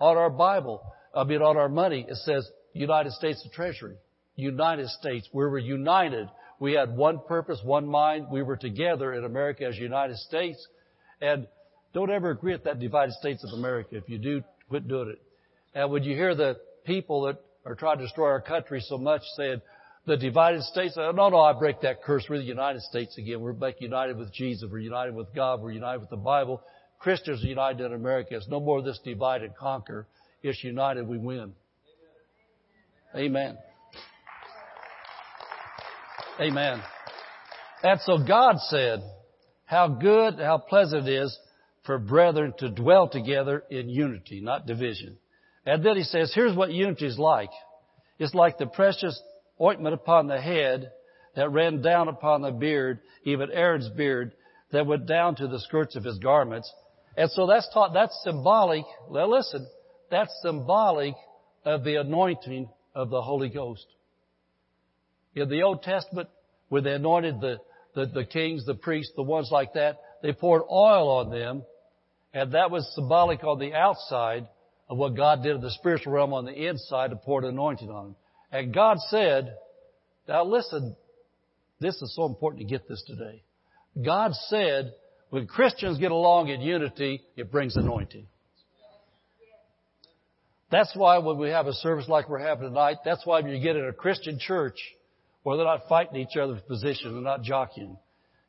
On our Bible, I mean on our money, it says United States of Treasury. United States. We were united. We had one purpose, one mind. We were together in America as United States. And don't ever agree with that divided states of America. If you do, quit doing it. And when you hear the people that are trying to destroy our country so much saying, the divided states, no, no, I break that curse. We're the United States again. We're back united with Jesus. We're united with God. We're united with the Bible. Christians are united in America. It's no more this divide and conquer. It's united, we win. Amen. Amen. And so God said, how good, how pleasant it is for brethren to dwell together in unity, not division. And then he says, here's what unity is like. It's like the precious ointment upon the head that ran down upon the beard, even Aaron's beard, that went down to the skirts of his garments. And so that's taught, that's symbolic, now listen, that's symbolic of the anointing of the Holy Ghost. In the Old Testament, when they anointed the, the, the kings, the priests, the ones like that, they poured oil on them, and that was symbolic on the outside of what God did in the spiritual realm on the inside to pour an anointing on them. And God said, now listen, this is so important to get this today. God said, when Christians get along in unity, it brings anointing. That's why when we have a service like we're having tonight, that's why when you get in a Christian church, where they're not fighting each other's position, they're not jockeying.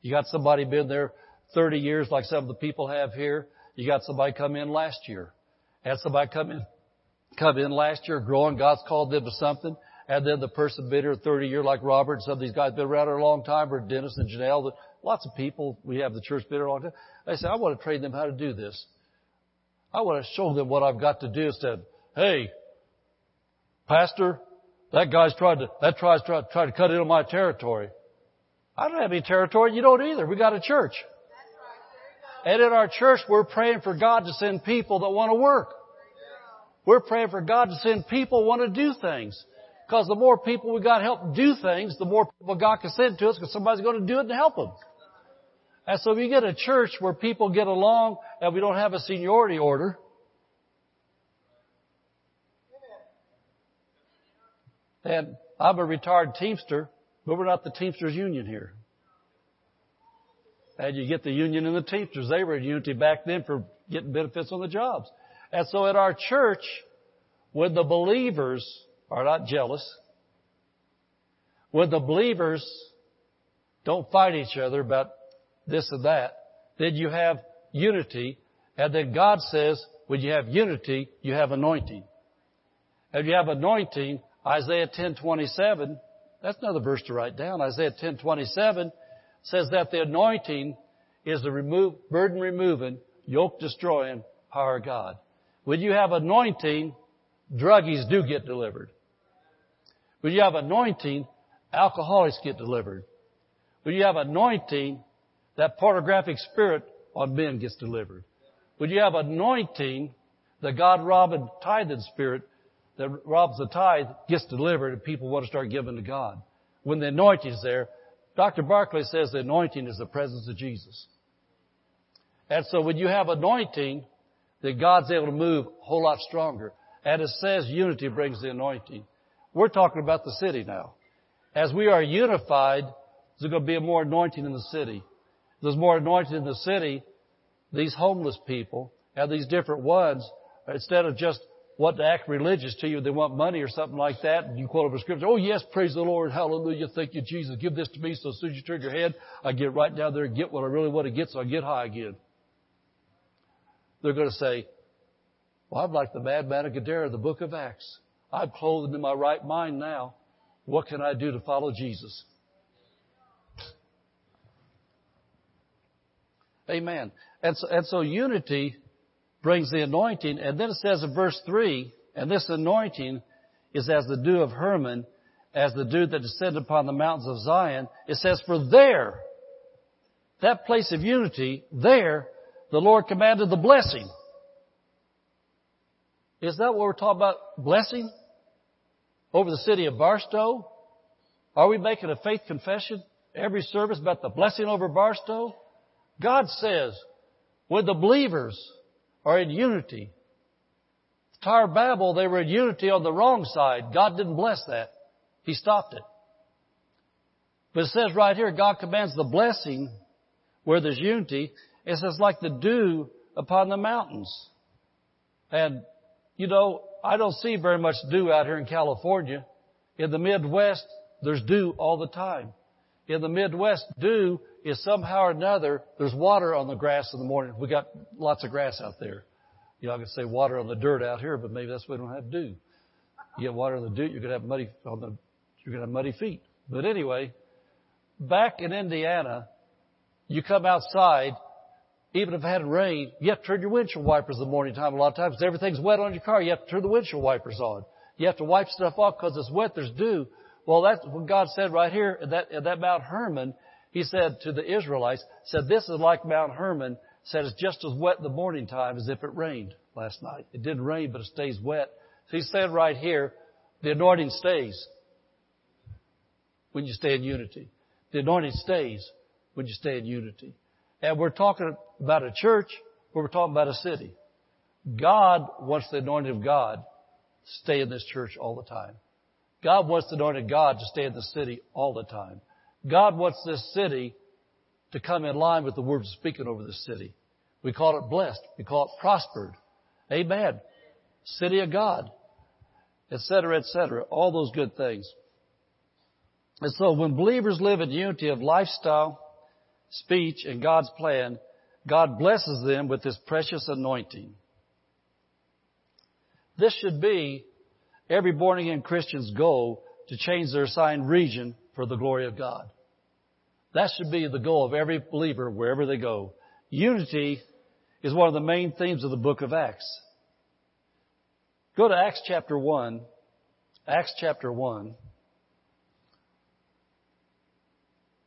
You got somebody been there 30 years like some of the people have here. You got somebody come in last year. Had somebody come in, come in last year growing. God's called them to something. And then the person been here 30 years like Robert. Some of these guys been around here a long time, or Dennis and Janelle. Lots of people, we have the church been here a long time. They say, I want to train them how to do this. I want to show them what I've got to do instead. Hey, pastor, that guy's tried to, that tries to try to cut into my territory. I don't have any territory. You don't either. We got a church. And in our church, we're praying for God to send people that want to work. We're praying for God to send people want to do things. Because the more people we got to help do things, the more people God can send to us because somebody's going to do it to help them. And so if you get a church where people get along and we don't have a seniority order, and I'm a retired Teamster, but we're not the Teamsters Union here. And you get the union and the Teamsters. They were in unity back then for getting benefits on the jobs. And so at our church, when the believers are not jealous, when the believers don't fight each other about this and that, then you have unity. And then God says, when you have unity, you have anointing. And you have anointing, Isaiah 10:27, that's another verse to write down. Isaiah 10:27 says that the anointing is the remove, burden removing, yoke destroying power of God. When you have anointing, druggies do get delivered. When you have anointing, alcoholics get delivered. When you have anointing, that pornographic spirit on men gets delivered. When you have anointing, the God robbing tithing spirit that robs the tithe gets delivered and people want to start giving to God. When the anointing is there, Dr. Barclay says the anointing is the presence of Jesus. And so when you have anointing, then God's able to move a whole lot stronger. And it says unity brings the anointing. We're talking about the city now. As we are unified, there's going to be more anointing in the city. There's more anointing in the city. These homeless people and these different ones, instead of just what to act religious to you, they want money or something like that, and you quote a scripture, oh yes, praise the Lord, hallelujah, thank you Jesus, give this to me, so as soon as you turn your head, I get right down there and get what I really want to get, so I get high again. They're going to say, well, I'm like the madman of Gadara, the book of Acts. I'm clothed in my right mind now. What can I do to follow Jesus? Amen. And so, and so unity brings the anointing. And then it says in verse 3, and this anointing is as the dew of Hermon, as the dew that descended upon the mountains of Zion. It says, for there, that place of unity, there, the Lord commanded the blessing. Is that what we're talking about? Blessing? Over the city of Barstow? Are we making a faith confession every service about the blessing over Barstow? God says, when the believers are in unity, Tower Babel, they were in unity on the wrong side. God didn't bless that. He stopped it. But it says right here, God commands the blessing where there's unity. It says like the dew upon the mountains. And, you know, I don't see very much dew out here in California. In the Midwest, there's dew all the time. In the Midwest, dew is somehow or another, there's water on the grass in the morning. We got lots of grass out there. You know, I could say water on the dirt out here, but maybe that's why we don't have dew. You get water on the dirt, you're gonna have muddy on the, you're gonna have muddy feet. But anyway, back in Indiana, you come outside, even if it had rain, you have to turn your windshield wipers in the morning time a lot of times. Everything's wet on your car, you have to turn the windshield wipers on. You have to wipe stuff off because it's wet, there's dew. Well, that's what God said right here at that, at that Mount Hermon. He said to the Israelites, said, this is like Mount Hermon, said it's just as wet in the morning time as if it rained last night. It didn't rain, but it stays wet. So he said right here, the anointing stays when you stay in unity. The anointing stays when you stay in unity. And we're talking about a church, but we're talking about a city. God wants the anointing of God to stay in this church all the time. God wants the anointing of God to stay in the city all the time. God wants this city to come in line with the words speaking over the city. We call it blessed. We call it prospered. Amen. City of God. Etc., etc. All those good things. And so when believers live in unity of lifestyle, speech, and God's plan, God blesses them with this precious anointing. This should be every born again Christian's goal to change their assigned region for the glory of God. That should be the goal of every believer wherever they go. Unity is one of the main themes of the book of Acts. Go to Acts chapter 1. Acts chapter 1.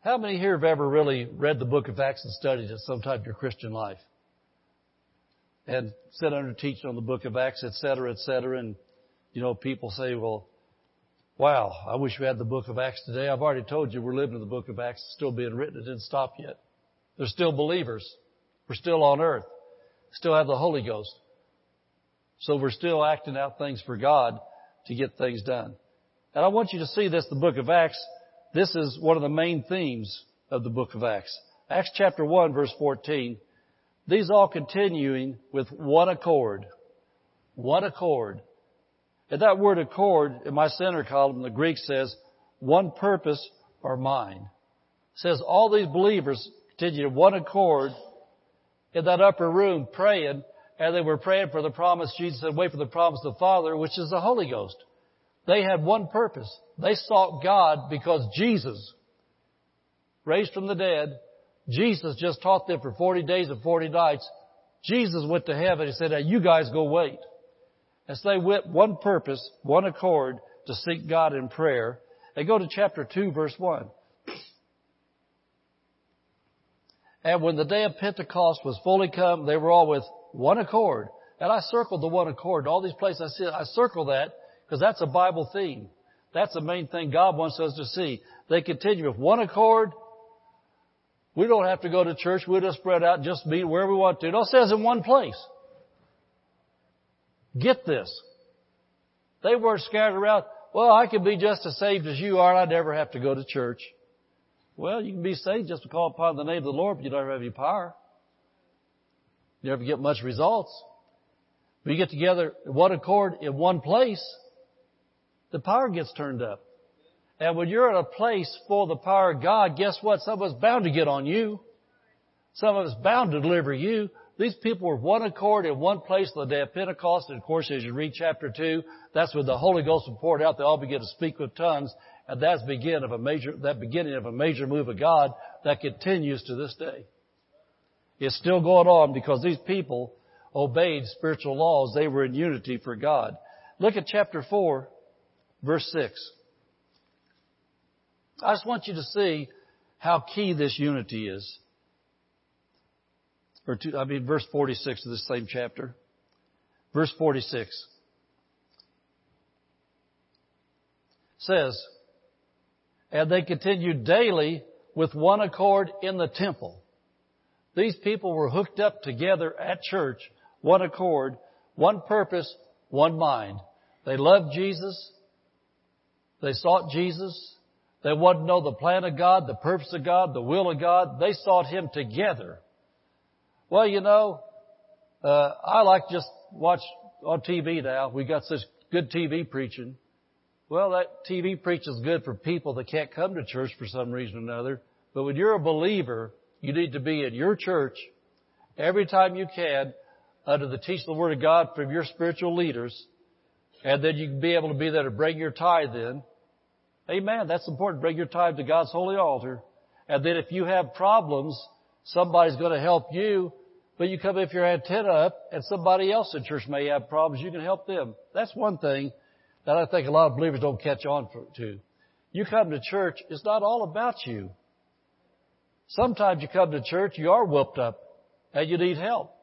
How many here have ever really read the book of Acts and studied it sometime in your Christian life? And sit under teaching on the book of Acts, et cetera, et cetera. And, you know, people say, well, Wow, I wish we had the book of Acts today. I've already told you we're living in the book of Acts. It's still being written. It didn't stop yet. There's still believers. We're still on earth. Still have the Holy Ghost. So we're still acting out things for God to get things done. And I want you to see this, the book of Acts. This is one of the main themes of the book of Acts. Acts chapter 1 verse 14. These all continuing with one accord. One accord. And that word accord in my center column, the Greek says, one purpose or mind. It says all these believers continued in one accord in that upper room praying, and they were praying for the promise. Jesus said, wait for the promise of the Father, which is the Holy Ghost. They had one purpose. They sought God because Jesus, raised from the dead, Jesus just taught them for 40 days and 40 nights. Jesus went to heaven. He said, you guys go wait as they went one purpose, one accord to seek God in prayer. They go to chapter 2 verse 1. And when the day of Pentecost was fully come, they were all with one accord. And I circled the one accord. All these places I see, I circle that because that's a Bible theme. That's the main thing God wants us to see. They continue with one accord. We don't have to go to church. We'll just spread out just meet wherever we want to. It all says in one place. Get this. They weren't scattered around. Well, I could be just as saved as you are. and I'd never have to go to church. Well, you can be saved just to call upon the name of the Lord, but you don't have any power. You never get much results. When you get together in one accord in one place, the power gets turned up. And when you're in a place full of the power of God, guess what? Some of us bound to get on you. Some of us bound to deliver you. These people were one accord in one place on the day of Pentecost. And of course, as you read chapter 2, that's when the Holy Ghost was poured out. They all began to speak with tongues. And that's begin of a major, that beginning of a major move of God that continues to this day. It's still going on because these people obeyed spiritual laws. They were in unity for God. Look at chapter 4, verse 6. I just want you to see how key this unity is or two, I mean, verse 46 of the same chapter. Verse 46. says, and they continued daily with one accord in the temple. These people were hooked up together at church, one accord, one purpose, one mind. They loved Jesus. They sought Jesus. They wanted to know the plan of God, the purpose of God, the will of God. They sought Him together. Well, you know, uh, I like just watch on TV now. We got such good TV preaching. Well, that TV preaching is good for people that can't come to church for some reason or another. But when you're a believer, you need to be in your church every time you can under the teaching of the Word of God from your spiritual leaders. And then you can be able to be there to bring your tithe in. Amen. That's important. Bring your tithe to God's holy altar. And then if you have problems, somebody's going to help you. But you come with your antenna up and somebody else in church may have problems. You can help them. That's one thing that I think a lot of believers don't catch on to. You come to church, it's not all about you. Sometimes you come to church, you are whooped up and you need help.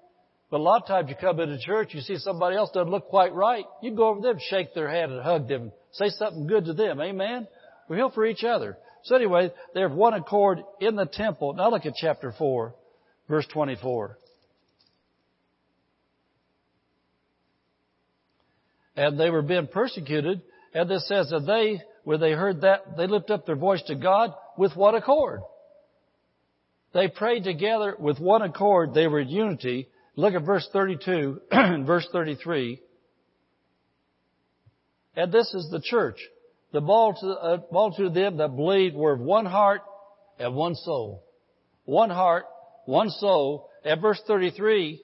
But a lot of times you come into church, you see somebody else doesn't look quite right. You go over them, shake their hand and hug them, say something good to them. Amen? We're here for each other. So anyway, they have one accord in the temple. Now look at chapter 4, verse 24. And they were being persecuted, and this says that they, when they heard that, they lifted up their voice to God with one accord. They prayed together with one accord. They were in unity. Look at verse 32 and verse 33. And this is the church. The uh, multitude of them that believed were of one heart and one soul. One heart, one soul. And verse 33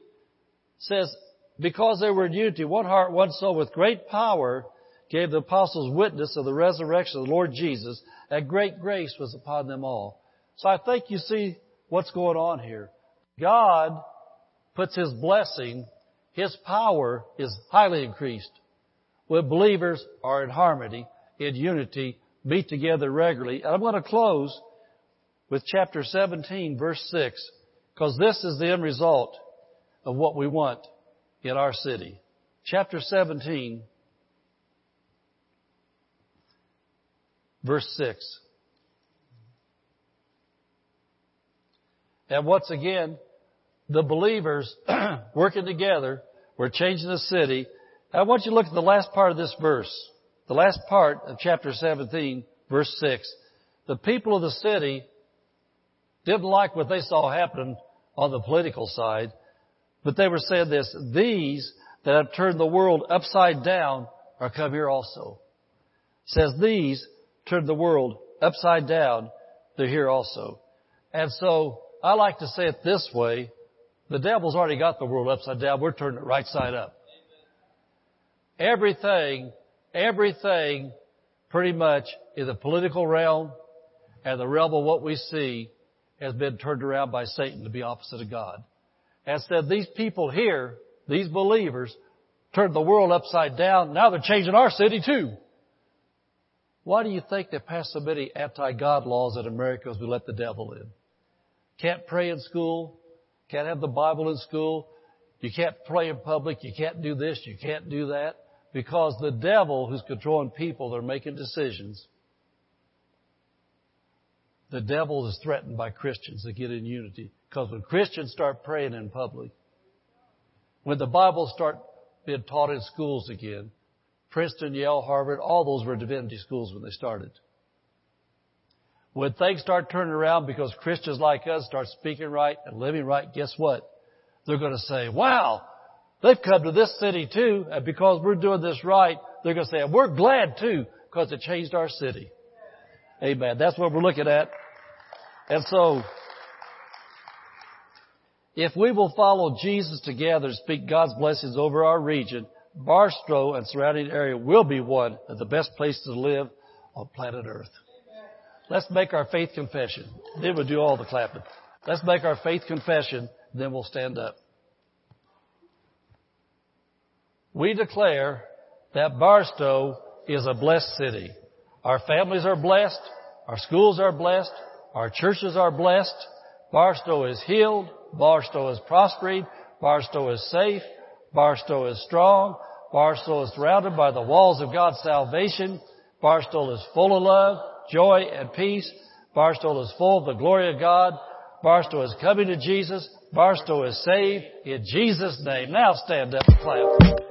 says, because they were in unity, one heart, one soul, with great power, gave the apostles witness of the resurrection of the Lord Jesus, and great grace was upon them all. So I think you see what's going on here. God puts His blessing, His power is highly increased when believers are in harmony, in unity, meet together regularly. And I'm going to close with chapter 17, verse 6, because this is the end result of what we want in our city. Chapter 17, verse 6. And once again, the believers working together were changing the city. I want you to look at the last part of this verse. The last part of chapter 17, verse 6. The people of the city didn't like what they saw happen on the political side, but they were saying this, these that have turned the world upside down are come here also. It says these turned the world upside down, they're here also. And so I like to say it this way. The devil's already got the world upside down. We're turning it right side up. Everything, everything pretty much in the political realm and the realm of what we see has been turned around by Satan to be opposite of God. And said these people here, these believers, turned the world upside down. Now they're changing our city too. Why do you think they passed so many anti-God laws in America as we let the devil in? Can't pray in school. Can't have the Bible in school. You can't pray in public. You can't do this. You can't do that. Because the devil who's controlling people, they're making decisions. The devil is threatened by Christians to get in unity. Because when Christians start praying in public, when the Bible start being taught in schools again, Princeton, Yale, Harvard, all those were divinity schools when they started. When things start turning around because Christians like us start speaking right and living right, guess what? They're going to say, wow, they've come to this city too, and because we're doing this right, they're going to say, we're glad too, because it changed our city. Amen. That's what we're looking at. And so, if we will follow Jesus together and speak God's blessings over our region, Barstow and surrounding area will be one of the best places to live on planet Earth. Let's make our faith confession. Then we'll do all the clapping. Let's make our faith confession, then we'll stand up. We declare that Barstow is a blessed city. Our families are blessed. Our schools are blessed. Our churches are blessed. Barstow is healed. Barstow is prospered. Barstow is safe. Barstow is strong. Barstow is surrounded by the walls of God's salvation. Barstow is full of love, joy, and peace. Barstow is full of the glory of God. Barstow is coming to Jesus. Barstow is saved in Jesus' name. Now stand up and clap.